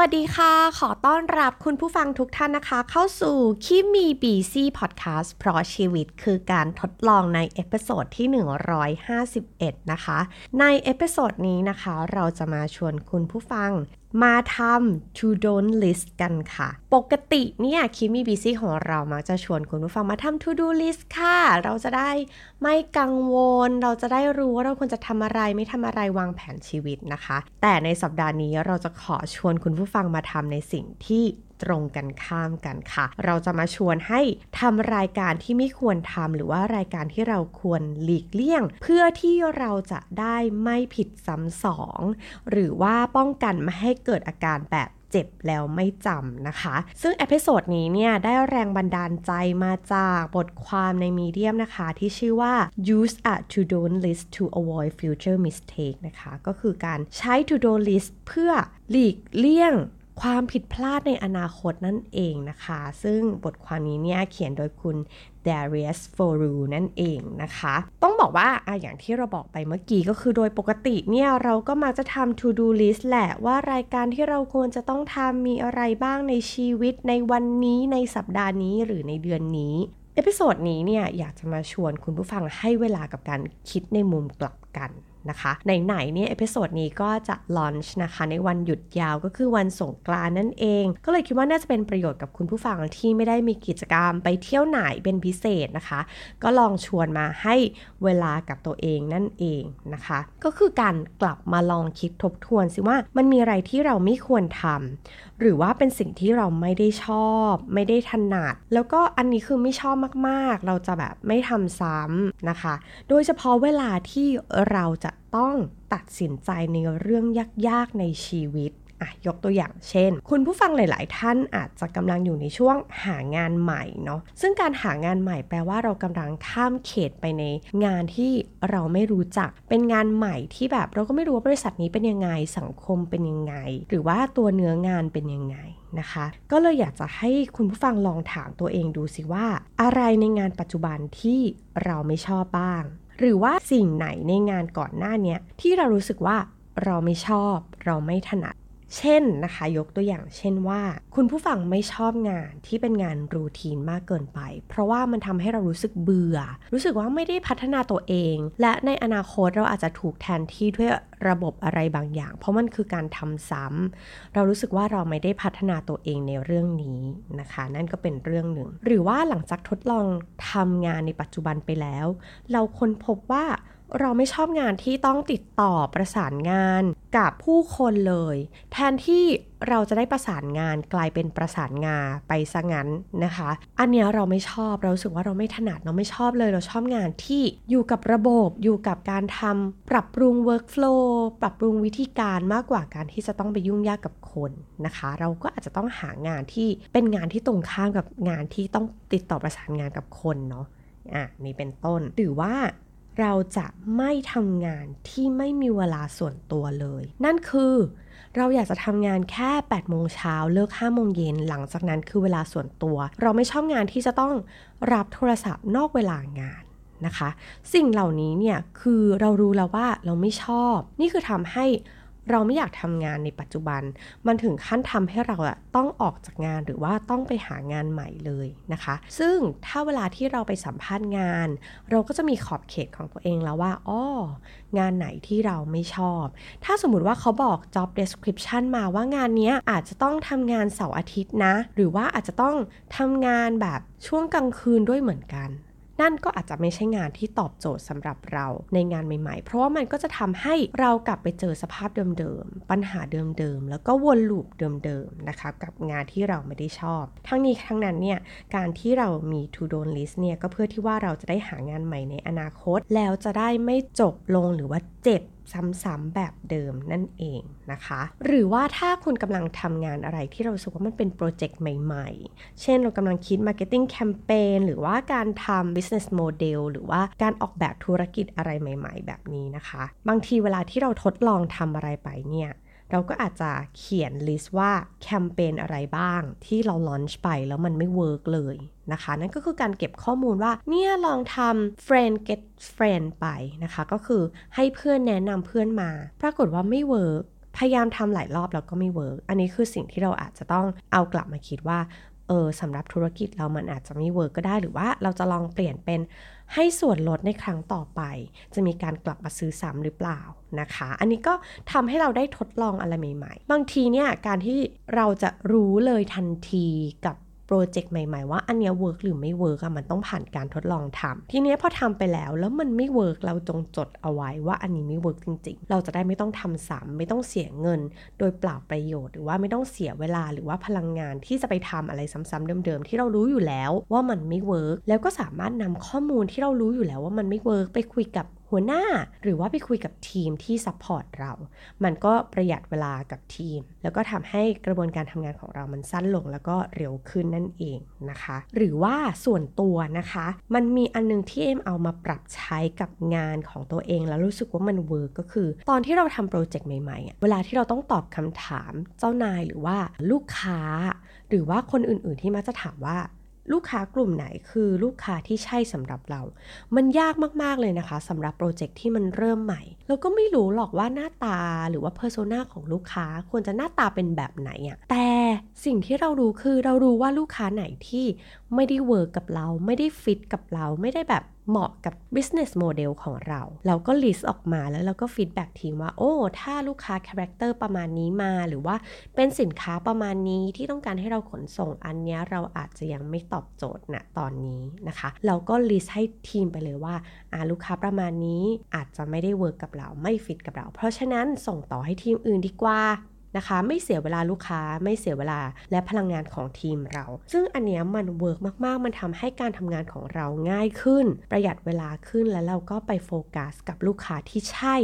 สวัสดีค่ะ ขอต้อนรับคุณผู้ฟังทุกท่านนะคะ เข้าสู่ Keep Me Busy พอดแคสต์เพราะชีวิตคือการทดลองใน episode ที่ 151 นะคะ ใน episode นี้นะคะ เราจะมาชวนคุณผู้ฟัง มาทำ to don't list กันค่ะ ปกติเนี่ย Keep Me Busy ของเรามักจะชวนคุณผู้ฟังมาทำ to do list ค่ะ เราจะได้ไม่กังวล เราจะได้รู้ว่าเราควรจะทำอะไรไม่ทำอะไรวางแผนชีวิตนะคะ แต่ในสัปดาห์นี้เราจะขอชวนคุณผู้ฟังมาทำในสิ่งที่ ตรงกันข้ามกันค่ะ เราจะมาชวนให้ทำรายการที่ไม่ควรทำหรือว่ารายการที่เราควรหลีกเลี่ยง เพื่อที่เราจะได้ไม่ผิดซ้ำสอง หรือว่าป้องกันไม่ให้เกิดอาการแบบเจ็บแล้วไม่จำนะคะ ซึ่ง episode นี้เนี่ยได้แรงบันดาลใจมาจากบทความใน Medium นะคะ ที่ชื่อว่า use a to don't list to avoid future mistake นะคะ ก็คือการใช้ to do list เพื่อหลีกเลี่ยง ความผิดพลาดในอนาคตนั่นเองนะคะ ซึ่งบทความนี้เนี่ยเขียนโดยคุณ Darius f o r u นั่นเองนะคะ ต้องบอกว่าอย่างที่เราบอกไปเมื่อกี้ก็คือโดยปกติเนี่ยเราก็มักจะทำ to do list แหละว่ารายการที่เราควรจะต้องทำมีอะไรบ้างในชีวิตในวันนี้ในสัปดาห์นี้หรือในเดือนนี้ episode นี้เนี่ยอยากจะมาชวนคุณผู้ฟังให้เวลากับการคิดในมุมกลับกัน นะคะไหนๆเนี่ย episode นี้ก็จะ launch นะคะในวันหยุดยาวก็คือวันสงกรานต์นั่นเอง ก็เลยคิดว่าน่าจะเป็นประโยชน์กับคุณผู้ฟังที่ไม่ได้มีกิจกรรมไปเที่ยวไหนเป็นพิเศษนะคะ ก็ลองชวนมาให้เวลากับตัวเองนั่นเองนะคะ ก็คือการกลับมาลองคิดทบทวนสิว่ามันมีอะไรที่เราไม่ควรทำหรือว่าเป็นสิ่งที่เราไม่ได้ชอบ ไม่ได้ถนัด แล้วก็อันนี้คือไม่ชอบมากๆ เราจะแบบไม่ทำซ้ำนะคะ โดยเฉพาะเวลาที่เราจะต้องตัดสินใจในเรื่องยากๆในชีวิตอะยกตัวอย่างเช่น คุณผู้ฟังหลาย ๆ ท่านอาจจะกำลังอยู่ในช่วงหางานใหม่เนาะซึ่งการหางานใหม่แปลว่าเรากำลังข้ามเขตไปในงานที่เราไม่รู้จัก เป็นงานใหม่ที่แบบเราก็ไม่รู้ว่าบริษัทนี้เป็นยังไงสังคมเป็นยังไง หรือว่าตัวเนื้องานเป็นยังไงนะคะก็เลยอยากจะให้คุณผู้ฟังลองถามตัวเองดูสิว่า อะไรในงานปัจจุบันที่เราไม่ชอบบ้าง หรือว่าสิ่งไหนในงานก่อนหน้านี้ที่เรารู้สึกว่าเราไม่ชอบ เราไม่ถนัด เช่นนะคะ ยกตัวอย่างเช่นว่า คุณผู้ฟังไม่ชอบงานที่เป็นงานรูทีนมากเกินไป เพราะว่ามันทำให้เรารู้สึกเบื่อ รู้สึกว่าไม่ได้พัฒนาตัวเอง และในอนาคตเราอาจจะถูกแทนที่ด้วยระบบอะไรบางอย่าง เพราะมันคือการทำซ้ำเรารู้สึกว่าเราไม่ได้พัฒนาตัวเองในเรื่องนี้นะคะ นั่นก็เป็นเรื่องหนึ่ง หรือว่าหลังจากทดลองทำงานในปัจจุบันไปแล้ว เราค้นพบว่า เราไม่ชอบงานที่ต้องติดต่อประสานงานกับผู้คนเลย แทนที่เราจะได้ประสานงานกลายเป็นประสานงานไปซะงั้นนะคะ อันเนี้ยเราไม่ชอบเราสึกว่าเราไม่ถนัดเราไม่ชอบเลย เราชอบงานที่อยู่กับระบบอยู่กับการทำปรับปรุง workflow ปรับปรุงวิธีการมากกว่าการที่จะต้องไปยุ่งยากกับคนนะคะ เราก็อาจจะต้องหางานที่เป็นงานที่ตรงข้ามกับงานที่ต้องติดต่อประสานงานกับคนเนาะอะนี่เป็นต้น หรือว่า เราจะไม่ทำงานที่ไม่มีเวลาส่วนตัวเลย นั่นคือ เราอยากจะทำงานแค่ 8 โมงเช้าเลิก 5 โมงเย็น หลังจากนั้นคือเวลาส่วนตัว เราไม่ชอบงานที่จะต้องรับโทรศัพท์นอกเวลางานนะคะ สิ่งเหล่านี้เนี่ยคือเรารู้แล้วว่าเราไม่ชอบ นี่คือทำให้ เราไม่อยากทำงานในปัจจุบัน มันถึงขั้นทำให้เราอะต้องออกจากงานหรือว่าต้องไปหางานใหม่เลยนะคะ ซึ่งถ้าเวลาที่เราไปสัมภาษณ์งาน เราก็จะมีขอบเขตของตัวเองแล้วว่าอ้องานไหนที่เราไม่ชอบ ถ้าสมมติว่าเขาบอก job description มาว่างานนี้อาจจะต้องทำงานเสาร์อาทิตย์นะ หรือว่าอาจจะต้องทำงานแบบช่วงกลางคืนด้วยเหมือนกัน นั่นก็อาจจะไม่ใช่งานที่ตอบโจทย์สำหรับเราในงานใหม่ๆ เพราะว่ามันก็จะทำให้เรากลับไปเจอสภาพเดิมๆ ปัญหาเดิมๆ แล้วก็วนลูปเดิมๆ นะคะ กับงานที่เราไม่ได้ชอบ ทั้งนี้ทั้งนั้นเนี่ย การที่เรามี to do list เนี่ย ก็เพื่อที่ว่าเราจะได้หางานใหม่ในอนาคต แล้วจะได้ไม่จบลงหรือว่าเจ็บ ซ้ำๆแบบเดิมนั่นเองนะคะ หรือว่าถ้าคุณกำลังทำงานอะไรที่เราสึกว่ามันเป็นโปรเจกต์ใหม่ๆ เช่นเรากำลังคิด Marketing Campaign หรือว่าการทำ Business Model หรือว่าการออกแบบธุรกิจอะไรใหม่ ๆ แบบนี้นะคะ บางทีเวลาที่เราทดลองทำอะไรไปเนี่ย เราก็อาจจะเขียน list ว่าแคมเปญอะไรบ้าง ที่เรา launch ไปแล้วมันไม่ work เลยนะคะ นั่นก็คือการเก็บข้อมูลว่า เนี่ยลองทำ friend get friend ไปนะคะ ก็คือให้เพื่อนแนะนำเพื่อนมา ปรากฏว่าไม่ work พยายามทำหลายรอบแล้วก็ไม่ work อันนี้คือสิ่งที่เราอาจจะต้องเอากลับมาคิดว่า เออสำหรับธุรกิจเรามันอาจจะไม่ work ก็ได้หรือว่าเราจะลองเปลี่ยนเป็นให้ส่วนลดในครั้งต่อไป จะมีการกลับมาซื้อซ้ำหรือเปล่านะคะ อันนี้ก็ทำให้เราได้ทดลองอะไรใหม่ ๆ บางทีเนี่ยการที่เราจะรู้เลยทันทีกับ โปรเจกต์ใหม่ ๆ ว่าอันเนี้ย work หรือไม่ work อะมันต้องผ่านการทดลองทำทีเนี้ยพอทำไปแล้วแล้วมันไม่ work เราจงจดเอาไว้ว่าอันนี้ไม่ work จริง ๆ เราจะได้ไม่ต้องทำซ้ำไม่ต้องเสียเงิน โดยเปล่าประโยชน์หรือว่าไม่ต้องเสียเวลาหรือว่าพลังงานที่จะไปทำอะไรซ้ำๆเดิมๆที่เรารู้อยู่แล้วว่ามันไม่ work แล้วก็สามารถนำข้อมูลที่เรารู้อยู่แล้วว่ามันไม่ work ไปคุยกับ หัวหน้า หรือว่าไปคุยกับทีมที่ support เรา มันก็ประหยัดเวลากับทีม แล้วก็ทำให้กระบวนการทำงานของเรามันสั้นลงแล้วก็เร็วขึ้นนั่นเองนะคะ หรือว่าส่วนตัวนะคะ มันมีอันนึงที่เอ็มเอามาปรับใช้กับงานของตัวเอง แล้วรู้สึกว่ามัน work ก็คือ ตอนที่เราทำโปรเจกต์ใหม่ๆ เวลาที่เราต้องตอบคำถามเจ้านายหรือว่าลูกค้า หรือว่าคนอื่นๆที่มักจะถามว่า ลูกค้ากลุ่มไหนคือลูกค้าที่ใช่สำหรับเรา มันยากมากๆเลยนะคะสำหรับโปรเจกต์ที่มันเริ่มใหม่ เราก็ไม่รู้หรอกว่าหน้าตาหรือว่า persona ของลูกค้าควรจะหน้าตาเป็นแบบไหนอะแต่สิ่งที่เรารู้คือเรารู้ว่าลูกค้าไหนที่ ไม่ได้ work กับเรา ไม่ได้ฟิตกับเรา ไม่ได้แบบเหมาะกับ business model ของเรา เราก็ list ออกมาแล้วเราก็ feedback ทีมว่า โอ้ ถ้าลูกค้า character ประมาณนี้มา หรือว่าเป็นสินค้าประมาณนี้ที่ต้องการให้เราขนส่งอันนี้เราอาจจะยังไม่ตอบโจทย์ณนะตอนนี้นะคะ เราก็ list ให้ทีมไปเลยว่าอาลูกค้าประมาณนี้อาจจะไม่ได้ work กับเรา ไม่ฟิตกับเรา เพราะฉะนั้นส่งต่อให้ทีมอื่นดีกว่า นะคะ ไม่เสียเวลาลูกค้าไม่เสียเวลาและพลังงานของทีมเรา ซึ่งอันเนี้ยมัน work มากๆ มันทำให้การทำงานของเราง่ายขึ้น ประหยัดเวลาขึ้นแล้วเราก็ไปโฟกัสกับลูกค้าที่ใช่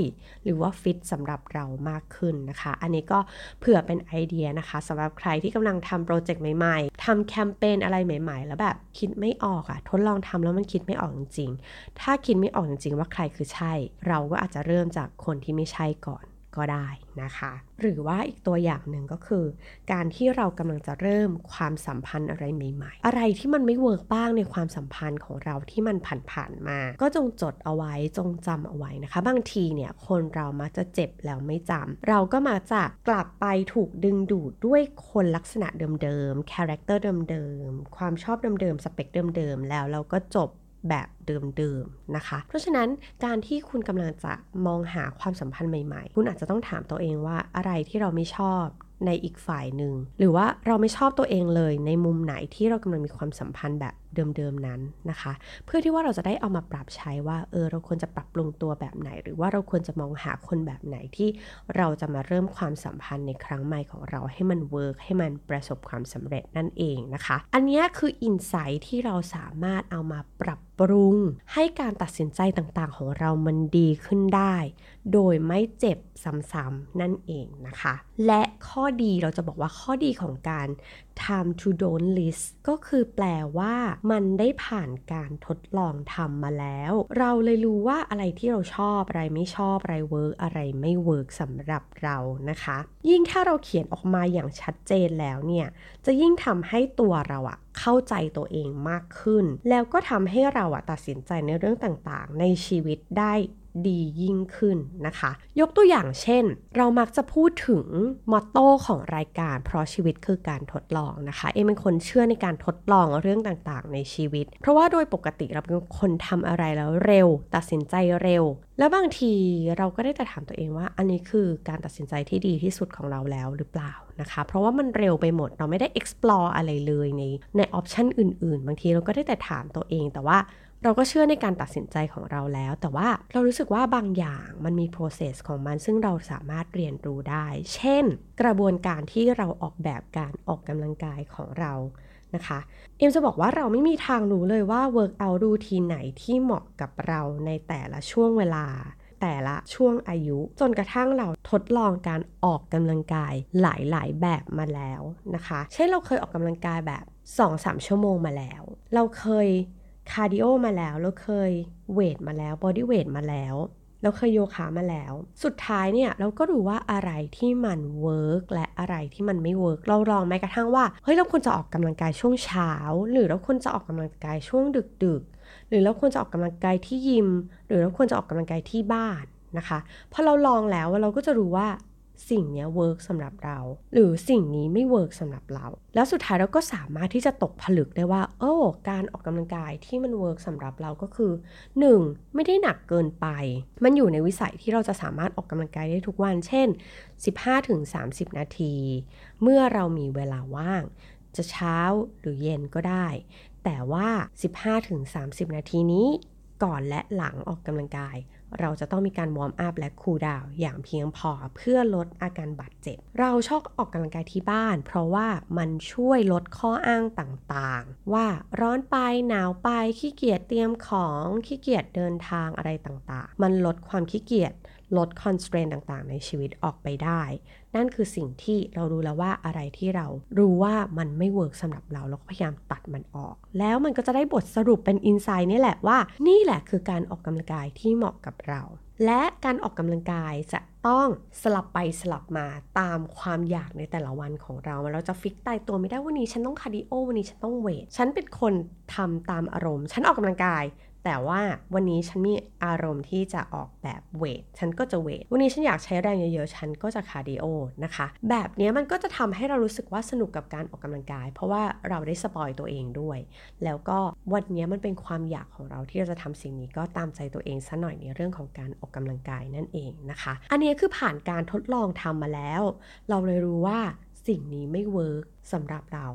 หรือว่าฟิตสำหรับเรามากขึ้นนะคะ อันนี้ก็เผื่อเป็นไอเดียนะคะสำหรับใครที่กำลังทำโปรเจกต์ใหม่ๆทำแคมเปญอะไรใหม่ ๆ แล้วแบบคิดไม่ออกอะทดลองทำแล้วมันคิดไม่ออกจริงๆ ถ้าคิดไม่ออกจริงๆ ว่าใครคือใช่ เราก็อาจจะเริ่มจากคนที่ไม่ใช่ก่อน ก็ได้นะคะ หรือว่าอีกตัวอย่างหนึ่งก็คือ การที่เรากำลังจะเริ่มความสัมพันธ์อะไรใหม่ ๆ อะไรที่มันไม่ work บ้างในความสัมพันธ์ของเราที่มันผ่านๆมา ก็จงจดเอาไว้จงจำเอาไว้นะคะ บางทีเนี่ยคนเรามักจะเจ็บแล้วไม่จำเราก็มักจะกลับไปถูกดึงดูดด้วยคนลักษณะเดิมๆ characterเดิมๆความชอบเดิมๆสเปคเดิมๆแล้วเราก็จบ แบบเดิมๆนะคะ เพราะฉะนั้นการที่คุณกำลังจะมองหาความสัมพันธ์ใหม่ๆ คุณอาจจะต้องถามตัวเองว่าอะไรที่เราไม่ชอบในอีกฝ่ายหนึ่ง หรือว่าเราไม่ชอบตัวเองเลยในมุมไหนที่เรากำลังมีความสัมพันธ์แบบ เดิมๆนั้นนะคะ เพื่อที่ว่าเราจะได้เอามาปรับใช้ว่าเออเราควรจะปรับปรุงตัวแบบไหน หรือว่าเราควรจะมองหาคนแบบไหนที่เราจะมาเริ่มความสัมพันธ์ในครั้งใหม่ของเราให้มัน work ให้มันประสบความสำเร็จนั่นเองนะคะ อันนี้คือ insight ที่เราสามารถเอามาปรับปรุง ให้การตัดสินใจต่างๆ ของเรามันดีขึ้นได้ โดยไม่เจ็บซ้ำๆนั่นเองนะคะ และข้อดีเราจะบอกว่าข้อดีของการ time to don't list ก็คือแปลว่ามันได้ผ่านการทดลองทำมาแล้ว เราเลยรู้ว่าอะไรที่เราชอบ อะไรไม่ชอบ อะไร work อะไรไม่ work สำหรับเรานะคะยิ่งถ้าเราเขียนออกมาอย่างชัดเจนแล้วเนี่ย จะยิ่งทำให้ตัวเราอะเข้าใจตัวเองมากขึ้น แล้วก็ทำให้เราอะตัดสินใจในเรื่องต่างๆ ในชีวิตได้ดียิ่งขึ้นนะคะ ยกตัวอย่างเช่น เรามักจะพูดถึงมอตโต้ของรายการ เพราะชีวิตคือการทดลองนะคะ เอ็มเป็นคนเชื่อในการทดลองเรื่องต่างๆ ในชีวิต เพราะว่าโดยปกติเราเป็นคนทำอะไรแล้วเร็ว ตัดสินใจเร็ว แล้วบางทีเราก็ได้แต่ถามตัวเองว่า อันนี้คือการตัดสินใจที่ดีที่สุดของเราแล้วหรือเปล่านะคะ เพราะว่ามันเร็วไปหมดเราไม่ได้ explore อะไรเลยในในออปชันอื่น ๆ บางทีเราก็ได้แต่ถามตัวเอง แต่ว่าเราก็เชื่อในการตัดสินใจของเราแล้ว แต่ว่าเรารู้สึกว่าบางอย่างมันมี process ของมัน ซึ่งเราสามารถเรียนรู้ได้ เช่น กระบวนการที่เราออกแบบการออกกำลังกายของเรา นะคะเอ็มจะบอกว่าเราไม่มีทางรู้เลยว่า workout r o u t i n ไหนที่เหมาะกับเราในแต่ละช่วงเวลา แต่ละช่วงอายุ จนกระทั่งเราทดลองการออกกำลังกายหลายๆ แบบมาแล้วนะคะเช่นเราเคยออกกำลังกายแบบ 2-3 ชั่วโมงมาแล้ว เราเคย cardio มาแล้ว เราเคย weight มาแล้ว body weight มาแล้ว เราเคยโยคะมาแล้ว สุดท้ายเนี่ยเราก็รู้ว่าอะไรที่มัน work และอะไรที่มันไม่ work เราลองแม้กระทั่งว่าเฮ้ยเราควรจะออกกำลังกายช่วงเช้า หรือเราควรจะออกกำลังกายช่วงดึกๆ หรือเราควรจะออกกำลังกายที่ยิม หรือเราควรจะออกกำลังกายที่บ้านนะคะพอเราลองแล้วเราก็จะรู้ว่า สิ่งนี้ work สำหรับเรา หรือสิ่งนี้ไม่ work สำหรับเรา แล้วสุดท้ายเราก็สามารถที่จะตกผลึกได้ว่า โอ้การออกกำลังกายที่มัน work สำหรับเราก็คือ 1. ไม่ได้หนักเกินไป มันอยู่ในวิสัยที่เราจะสามารถออกกำลังกายได้ทุกวัน เช่น 15-30 นาที เมื่อเรามีเวลาว่าง จะเช้าหรือเย็นก็ได้ แต่ว่า 15-30 นาทีนี้ก่อนและหลังออกกำลังกาย เราจะต้องมีการ warm up และ cool down อย่างเพียงพอเพื่อลดอาการบาดเจ็บ เราชอบออกกำลังกายที่บ้าน เพราะว่ามันช่วยลดข้ออ้างต่างๆ ว่าร้อนไปหนาวไปขี้เกียจเตรียมของขี้เกียจเดินทางอะไรต่างๆ มันลดความขี้เกียจ ลด constraint ต่างๆ ในชีวิตออกไปได้ นั่นคือสิ่งที่เรารู้แล้วว่าอะไรที่เรารู้ว่ามันไม่ work สำหรับเราเราก็พยายามตัดมันออก แล้วมันก็จะได้บทสรุปเป็น insight นี่แหละว่า นี่แหละคือการออกกำลังกายที่เหมาะกับเรา และการออกกำลังกายจะต้องสลับไปสลับมาตามความอยากในแต่ละวันของเรา เราจะ fix ตายตัวไม่ได้วันนี้ฉันต้อง cardio วันนี้ฉันต้อง weight ฉันเป็นคนทำตามอารมณ์ ฉันออกกำลังกาย แต่ว่าวันนี้ฉันมีอารมณ์ที่จะออกแบบ weight ฉันก็จะ weight วันนี้ฉันอยากใช้แรงเยอะๆ ฉันก็จะ cardioนะคะ แบบนี้มันก็จะทำให้เรารู้สึกว่าสนุกกับการออกกำลังกาย เพราะว่าเราได้ spoil ตัวเองด้วย แล้วก็วันนี้มันเป็นความอยากของเราที่เราจะทำสิ่งนี้ก็ตามใจตัวเองซะหน่อยในเรื่องของการออกกำลังกายนั่นเองนะคะ อันนี้คือผ่านการทดลองทำมาแล้ว เราเลยรู้ว่าสิ่งนี้ไม่ work สำหรับเรา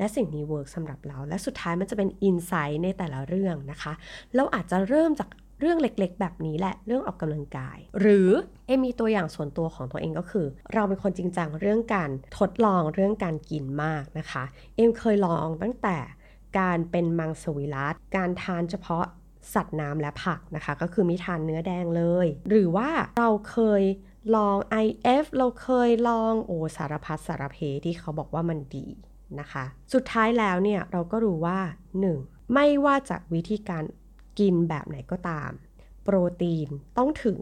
และสิ่งนี้ work สำหรับเรา และสุดท้ายมันจะเป็น insight ในแต่ละเรื่องนะคะ เราอาจจะเริ่มจากเรื่องเล็กๆ แบบนี้แหละเรื่องออกกำลังกาย หรือเอมีตัวอย่างส่วนตัวของตัวเองก็คือ เราเป็นคนจริงจังเรื่องการทดลองเรื่องการกินมากนะคะ เอ็มเคยลองตั้งแต่การเป็นมังสวิรัตการทานเฉพาะสัตว์น้ำและผักนะคะ ก็คือไม่ทานเนื้อแดงเลย หรือว่าเราเคยลอง IF เราเคยลองโอสารพัดสารเพที่เขาบอกว่ามันดี นะคะ สุดท้ายแล้วเนี่ยเราก็รู้ว่า 1. ไม่ว่าจะวิธีการกินแบบไหนก็ตาม โปรตีนต้องถึง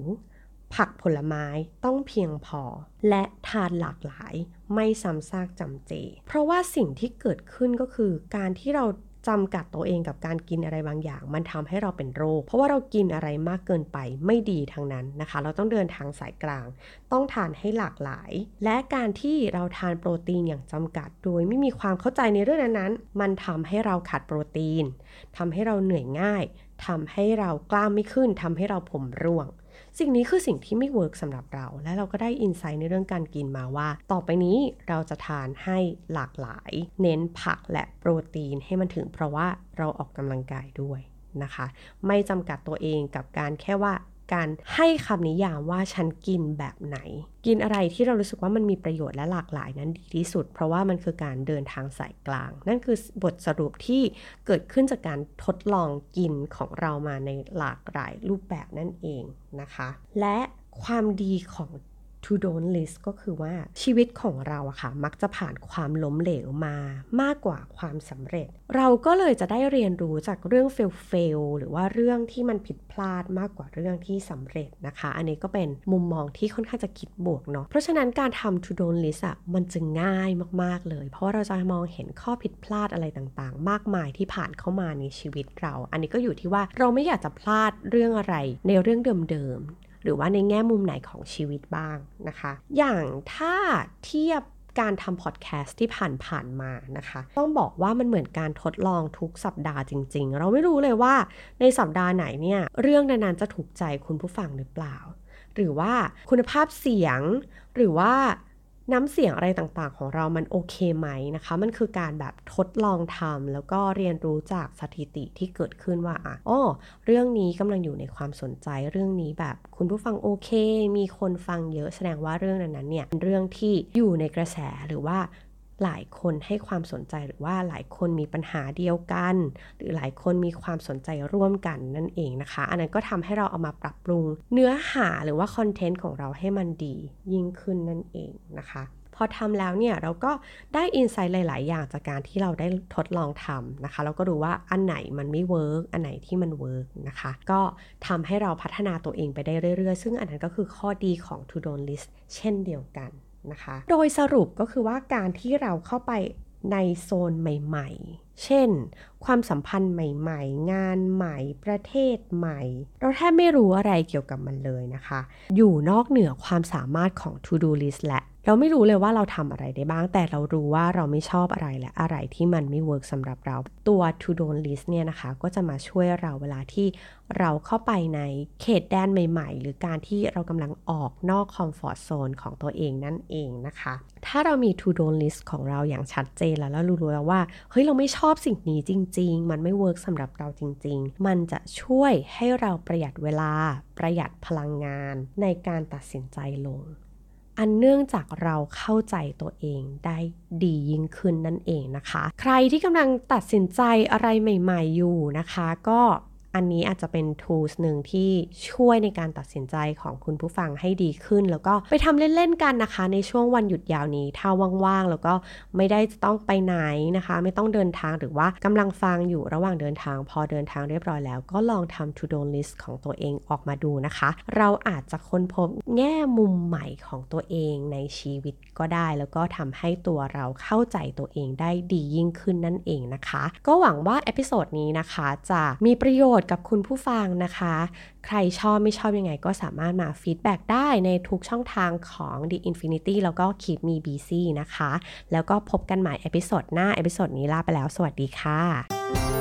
ผักผลไม้ต้องเพียงพอ และทานหลากหลาย ไม่ซ้ำซากจำเจ เพราะว่าสิ่งที่เกิดขึ้นก็คือการที่เรา จำกัดตัวเองกับการกินอะไรบางอย่าง มันทำให้เราเป็นโรค เพราะว่าเรากินอะไรมากเกินไปไม่ดีทั้งนั้นนะคะ เราต้องเดินทางสายกลาง ต้องทานให้หลากหลาย และการที่เราทานโปรตีนอย่างจำกัด โดยไม่มีความเข้าใจในเรื่องนั้นๆ มันทำให้เราขาดโปรตีนทำให้เราเหนื่อยง่ายทำให้เรากล้ามไม่ขึ้นทำให้เราผมร่วง สิ่งนี้คือสิ่งที่ไม่เวิร์กสำหรับเรา และเราก็ได้อินไซต์ในเรื่องการกินมาว่า ต่อไปนี้เราจะทานให้หลากหลาย เน้นผักและโปรตีนให้มันถึง เพราะว่าเราออกกำลังกายด้วยนะคะ ไม่จำกัดตัวเองกับการแค่ว่า การให้คำนิยามว่าฉันกินแบบไหน กินอะไรที่เรารู้สึกว่ามันมีประโยชน์และหลากหลายนั้นดีที่สุด เพราะว่ามันคือการเดินทางสายกลาง นั่นคือบทสรุปที่เกิดขึ้นจากการทดลองกินของเรามาในหลากหลายรูปแบบนั่นเองนะคะ และความดีของ to don't list ก็คือว่าชีวิตของเราอะค่ะ มักจะผ่านความล้มเหลวมามากกว่าความสำเร็จ เราก็เลยจะได้เรียนรู้จากเรื่อง fail fail หรือว่าเรื่องที่มันผิดพลาดมากกว่าเรื่องที่สำเร็จนะคะ อันนี้ก็เป็นมุมมองที่ค่อนข้างจะคิดบวกเนาะเพราะฉะนั้นการทำ to don't list อะมันจะง่ายมากๆเลย เพราะว่าเราจะมองเห็นข้อผิดพลาดอะไรต่างๆ มากมายที่ผ่านเข้ามาในชีวิตเรา อันนี้ก็อยู่ที่ว่าเราไม่อยากจะพลาดเรื่องอะไรในเรื่องเดิม หรือว่าในแง่มุมไหนของชีวิตบ้างนะคะ อย่างถ้าเทียบการทำพอดแคสต์ที่ผ่านๆมานะคะ ต้องบอกว่ามันเหมือนการทดลองทุกสัปดาห์จริง ๆ เราไม่รู้เลยว่าในสัปดาห์ไหนเนี่ยเรื่องนั้นๆจะถูกใจคุณผู้ฟังหรือเปล่า หรือว่าคุณภาพเสียง หรือว่า น้ำเสียงอะไรต่างๆ ของเรามันโอเคไหมนะคะ มันคือการแบบทดลองทำแล้วก็เรียนรู้จากสถิติที่เกิดขึ้นว่าอ๋อเรื่องนี้กำลังอยู่ในความสนใจ เรื่องนี้แบบคุณผู้ฟังโอเค มีคนฟังเยอะแสดงว่าเรื่องนั้นเนี่ยเป็นเรื่องที่อยู่ในกระแสหรือว่า หลายคนให้ความสนใจหรือว่าหลายคนมีปัญหาเดียวกัน หรือหลายคนมีความสนใจร่วมกันนั่นเองนะคะ อันนั้นก็ทำให้เราเอามาปรับปรุง เนื้อหาหรือว่าคอนเทนต์ของเราให้มันดียิ่งขึ้นนั่นเองนะคะพอทำแล้วเนี่ยเราก็ได้ insight หลาย ๆ อย่างจากการที่เราได้ทดลองทำนะคะ เราก็รู้ว่าอันไหนมันไม่ work อันไหนที่มัน work นะคะ ก็ทำให้เราพัฒนาตัวเองไปได้เรื่อย ๆ ซึ่งอันนั้นก็คือข้อดีของ To Don't List เช่นเดียวกัน นะคะ โดยสรุปก็คือว่าการที่เราเข้าไปในโซนใหม่ ๆ เช่น ความสัมพันธ์ใหม่ ๆ งานใหม่ ประเทศใหม่ เราแทบไม่รู้อะไรเกี่ยวกับมันเลยนะคะ อยู่นอกเหนือความสามารถของ to do list และ เราไม่รู้เลยว่าเราทำอะไรได้บ้าง แต่เรารู้ว่าเราไม่ชอบอะไรและอะไรที่มันไม่ work สำหรับเรา ตัว to do list เนี่ยนะคะ ก็จะมาช่วยเราเวลาที่เราเข้าไปในเขตแดนใหม่ ๆ หรือการที่เรากำลังออกนอก comfort zone ของตัวเองนั่นเองนะคะ ถ้าเรามี to don't list ของเราอย่างชัดเจนแล้วแล้วรู้แล้วว่า เฮ้ย เราไม่ชอบสิ่งนี้จริง ๆ มันไม่เวิร์กสำหรับเราจริง ๆ มันจะช่วยให้เราประหยัดเวลาประหยัดพลังงานในการตัดสินใจลง อันเนื่องจากเราเข้าใจตัวเองได้ดียิ่งขึ้นนั่นเองนะคะ ใครที่กำลังตัดสินใจอะไรใหม่ ๆ อยู่นะคะ ก็ อันนี้อาจจะเป็น tools หนึ่งที่ช่วยในการตัดสินใจของคุณผู้ฟังให้ดีขึ้น แล้วก็ไปทำเล่น ๆ กันนะคะ ในช่วงวันหยุดยาวนี้ ถ้าว่าง ๆ แล้วก็ไม่ได้จะต้องไปไหนนะคะ ไม่ต้องเดินทางหรือว่ากำลังฟังอยู่ระหว่างเดินทาง พอเดินทางเรียบร้อยแล้ว ก็ลองทำ to don't list ของตัวเองออกมาดูนะคะ เราอาจจะค้นพบแง่มุมใหม่ของตัวเองในชีวิตก็ได้ แล้วก็ทำให้ตัวเราเข้าใจตัวเองได้ดียิ่งขึ้นนั่นเองนะคะ ก็หวังว่า episode นี้นะคะจะมีประโยชน์กับคุณผู้ฟังนะคะ ใครชอบไม่ชอบยังไงก็สามารถมา feedback ได้ในทุกช่องทางของ The Infinity แล้วก็ Keep Me Busy นะคะ แล้วก็พบกันใหม่ episode หน้า episode นี้ลาไปแล้ว สวัสดีค่ะ